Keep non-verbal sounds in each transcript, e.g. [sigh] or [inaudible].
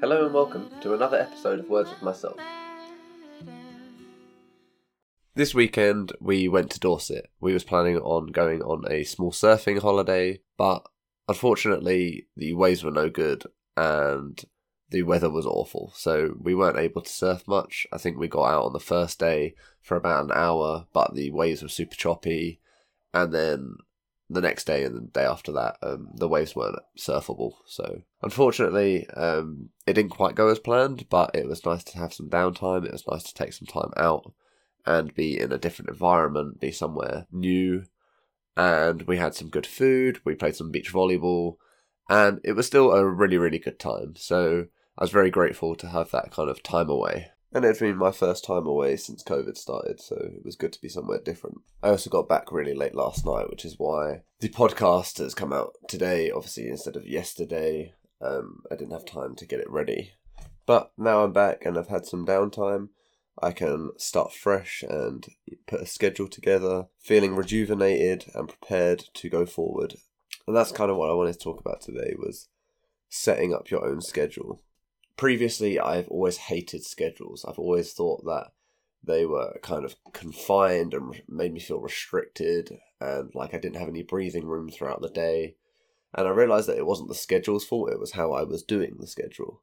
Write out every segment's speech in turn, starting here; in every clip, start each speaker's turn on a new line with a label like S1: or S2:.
S1: Hello and welcome to another episode of Words with Myself. This weekend we went to Dorset. We was planning on going on a small surfing holiday, but unfortunately the waves were no good and the weather was awful, so we weren't able to surf much. I think we got out on the first day for about an hour, but the waves were super choppy, and then the next day and the day after that, um, the waves weren't surfable. So unfortunately, um, it didn't quite go as planned, but it was nice to have some downtime. It was nice to take some time out and be in a different environment, be somewhere new. And we had some good food. We played some beach volleyball, and it was still a really, really good time. So I was very grateful to have that kind of time away. And it's been my first time away since COVID started, so it was good to be somewhere different. I also got back really late last night, which is why the podcast has come out today, obviously, instead of yesterday. Um, I didn't have time to get it ready. But now I'm back and I've had some downtime. I can start fresh and put a schedule together, feeling rejuvenated and prepared to go forward. And that's kind of what I wanted to talk about today was setting up your own schedule previously I've always hated schedules. I've always thought that they were kind of confined and made me feel restricted and like I didn't have any breathing room throughout the day. And I realized that it wasn't the schedule's fault, it was how I was doing the schedule.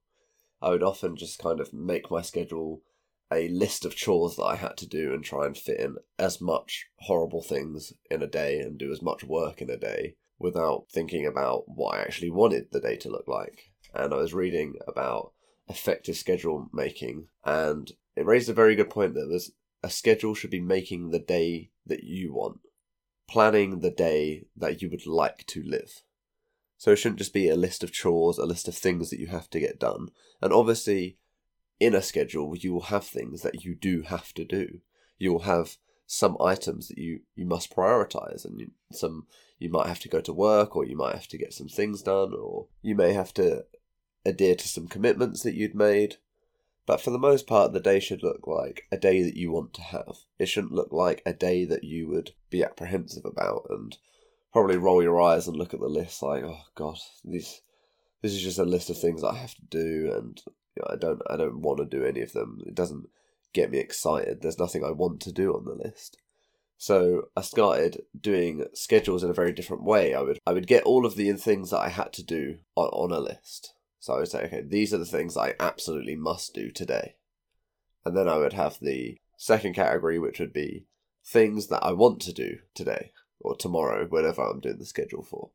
S1: I would often just kind of make my schedule a list of chores that I had to do and try and fit in as much horrible things in a day and do as much work in a day without thinking about what I actually wanted the day to look like. And I was reading about effective schedule making, and it raised a very good point that there's a schedule should be making the day that you want, planning the day that you would like to live. So it shouldn't just be a list of chores, a list of things that you have to get done. And obviously, in a schedule, you will have things that you do have to do. You will have some items that you, you must prioritize, and you, some you might have to go to work, or you might have to get some things done, or you may have to adhere to some commitments that you'd made. But for the most part, the day should look like a day that you want to have. It shouldn't look like a day that you would be apprehensive about and probably roll your eyes and look at the list like, oh god, this this is just a list of things I have to do, and you know, I don't I don't want to do any of them. It doesn't get me excited. There's nothing I want to do on the list. So I started doing schedules in a very different way. I would I would get all of the things that I had to do on, on a list. So I would say, okay, these are the things I absolutely must do today. And then I would have the second category, which would be things that I want to do today or tomorrow, whenever I'm doing the schedule for.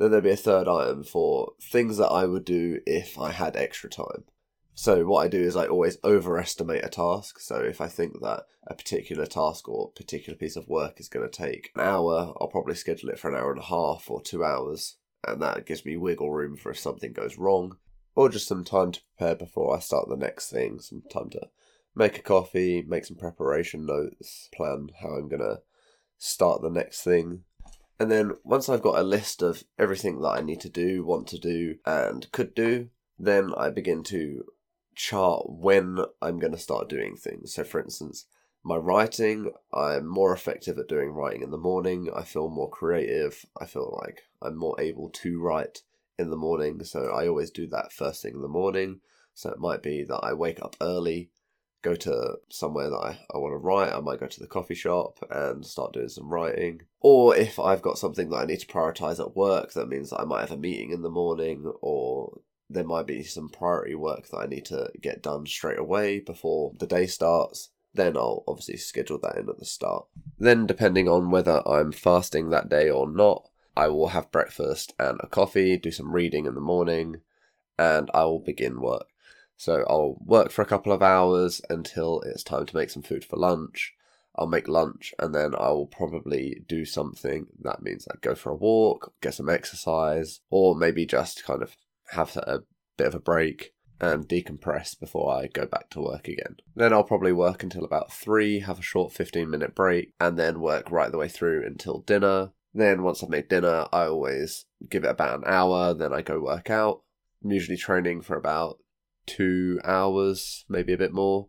S1: Then there'd be a third item for things that I would do if I had extra time. So what I do is I always overestimate a task. So if I think that a particular task or particular piece of work is going to take an hour, I'll probably schedule it for an hour and a half or two hours. And that gives me wiggle room for if something goes wrong or just some time to prepare before I start the next thing. Some time to make a coffee, make some preparation notes, plan how I'm gonna start the next thing. And then once I've got a list of everything that I need to do, want to do, and could do, then I begin to chart when I'm going to start doing things. So, for instance, my writing, I'm more effective at doing writing in the morning. I feel more creative. I feel like I'm more able to write in the morning, so I always do that first thing in the morning. So it might be that I wake up early, go to somewhere that I, I want to write. I might go to the coffee shop and start doing some writing. Or if I've got something that I need to prioritize at work, that means that I might have a meeting in the morning, or there might be some priority work that I need to get done straight away before the day starts. Then I'll obviously schedule that in at the start. Then, depending on whether I'm fasting that day or not, I will have breakfast and a coffee, do some reading in the morning, and I will begin work. So I'll work for a couple of hours until it's time to make some food for lunch. I'll make lunch and then I'll probably do something. That means I go for a walk, get some exercise, or maybe just kind of have a bit of a break and decompress before I go back to work again. Then I'll probably work until about 3, have a short 15 minute break, and then work right the way through until dinner. Then once I've made dinner, I always give it about an hour. Then I go work out. I'm usually training for about two hours, maybe a bit more.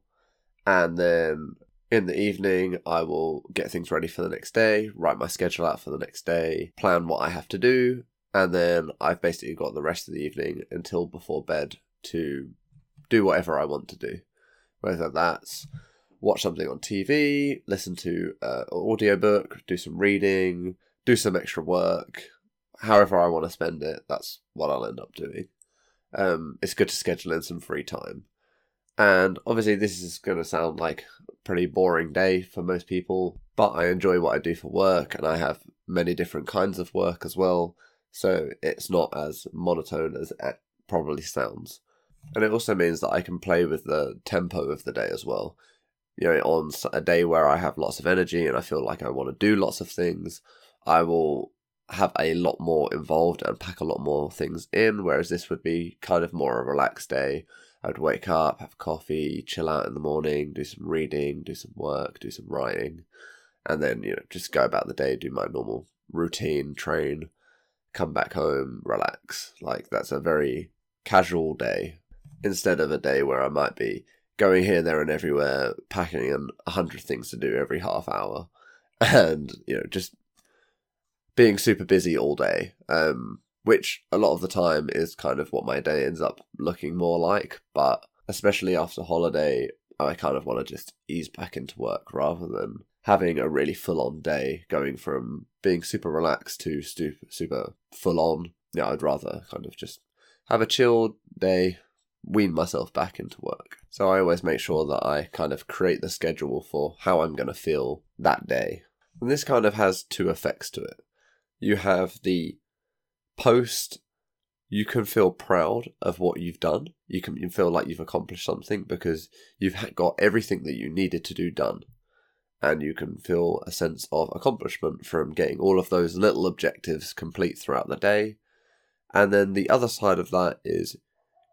S1: And then in the evening, I will get things ready for the next day, write my schedule out for the next day, plan what I have to do, and then I've basically got the rest of the evening until before bed to do whatever I want to do, whether that's watch something on TV, listen to uh, an audiobook, do some reading, do some extra work, however I want to spend it, that's what I'll end up doing. Um, it's good to schedule in some free time. And obviously, this is going to sound like a pretty boring day for most people, but I enjoy what I do for work and I have many different kinds of work as well. So it's not as monotone as it probably sounds. And it also means that I can play with the tempo of the day as well you know, on a day where I have lots of energy and I feel like I want to do lots of things, I will have a lot more involved and pack a lot more things in. Whereas this would be kind of more a relaxed day. I would wake up, have coffee, chill out in the morning, do some reading, do some work, do some writing, and then, you know, just go about the day, do my normal routine, train, come back home, relax. Like, that's a very casual day instead of a day where I might be going here, there, and everywhere, packing in a hundred things to do every half hour, [laughs] and you know just being super busy all day. Um, which a lot of the time is kind of what my day ends up looking more like. But especially after holiday, I kind of want to just ease back into work rather than having a really full on day, going from being super relaxed to super, super full on. Yeah, I'd rather kind of just have a chilled day, wean myself back into work. So I always make sure that I kind of create the schedule for how I'm going to feel that day. And this kind of has two effects to it. You have the post, you can feel proud of what you've done. You can feel like you've accomplished something because you've got everything that you needed to do done. And you can feel a sense of accomplishment from getting all of those little objectives complete throughout the day. And then the other side of that is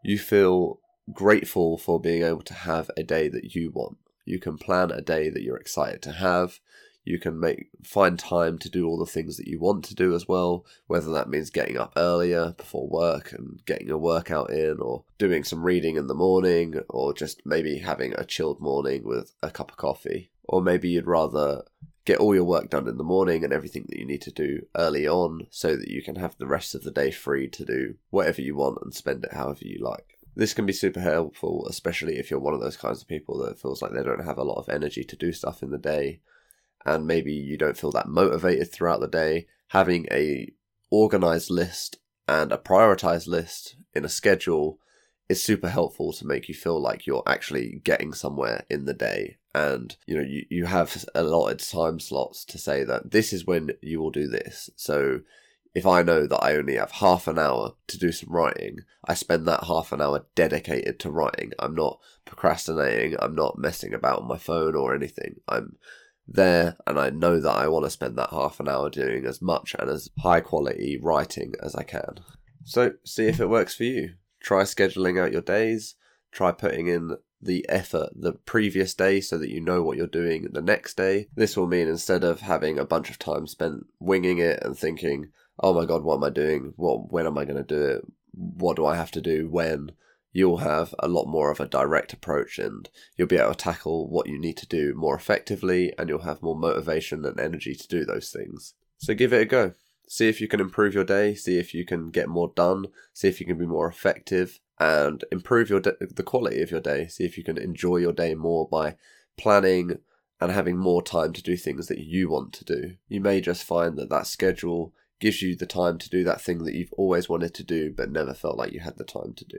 S1: you feel grateful for being able to have a day that you want. You can plan a day that you're excited to have. You can make find time to do all the things that you want to do as well, whether that means getting up earlier before work and getting a workout in, or doing some reading in the morning, or just maybe having a chilled morning with a cup of coffee. Or maybe you'd rather get all your work done in the morning and everything that you need to do early on so that you can have the rest of the day free to do whatever you want and spend it however you like. This can be super helpful, especially if you're one of those kinds of people that feels like they don't have a lot of energy to do stuff in the day and maybe you don't feel that motivated throughout the day. Having a organized list and a prioritized list in a schedule is super helpful to make you feel like you're actually getting somewhere in the day. And you know you, you have allotted time slots to say that this is when you will do this. So if i know that i only have half an hour to do some writing i spend that half an hour dedicated to writing. I'm not procrastinating. I'm not messing about on my phone or anything. I'm there and i know that i want to spend that half an hour doing as much and as high quality writing as i can so see if it works for you try scheduling out your days try putting in the effort the previous day so that you know what you're doing the next day. This will mean instead of having a bunch of time spent winging it and thinking, oh my god, what am I doing? What when am I going to do it? What do I have to do when? You'll have a lot more of a direct approach and you'll be able to tackle what you need to do more effectively and you'll have more motivation and energy to do those things. So give it a go. See if you can improve your day, see if you can get more done, see if you can be more effective, and improve your de- the quality of your day. See if you can enjoy your day more by planning and having more time to do things that you want to do. You may just find that that schedule gives you the time to do that thing that you've always wanted to do but never felt like you had the time to do.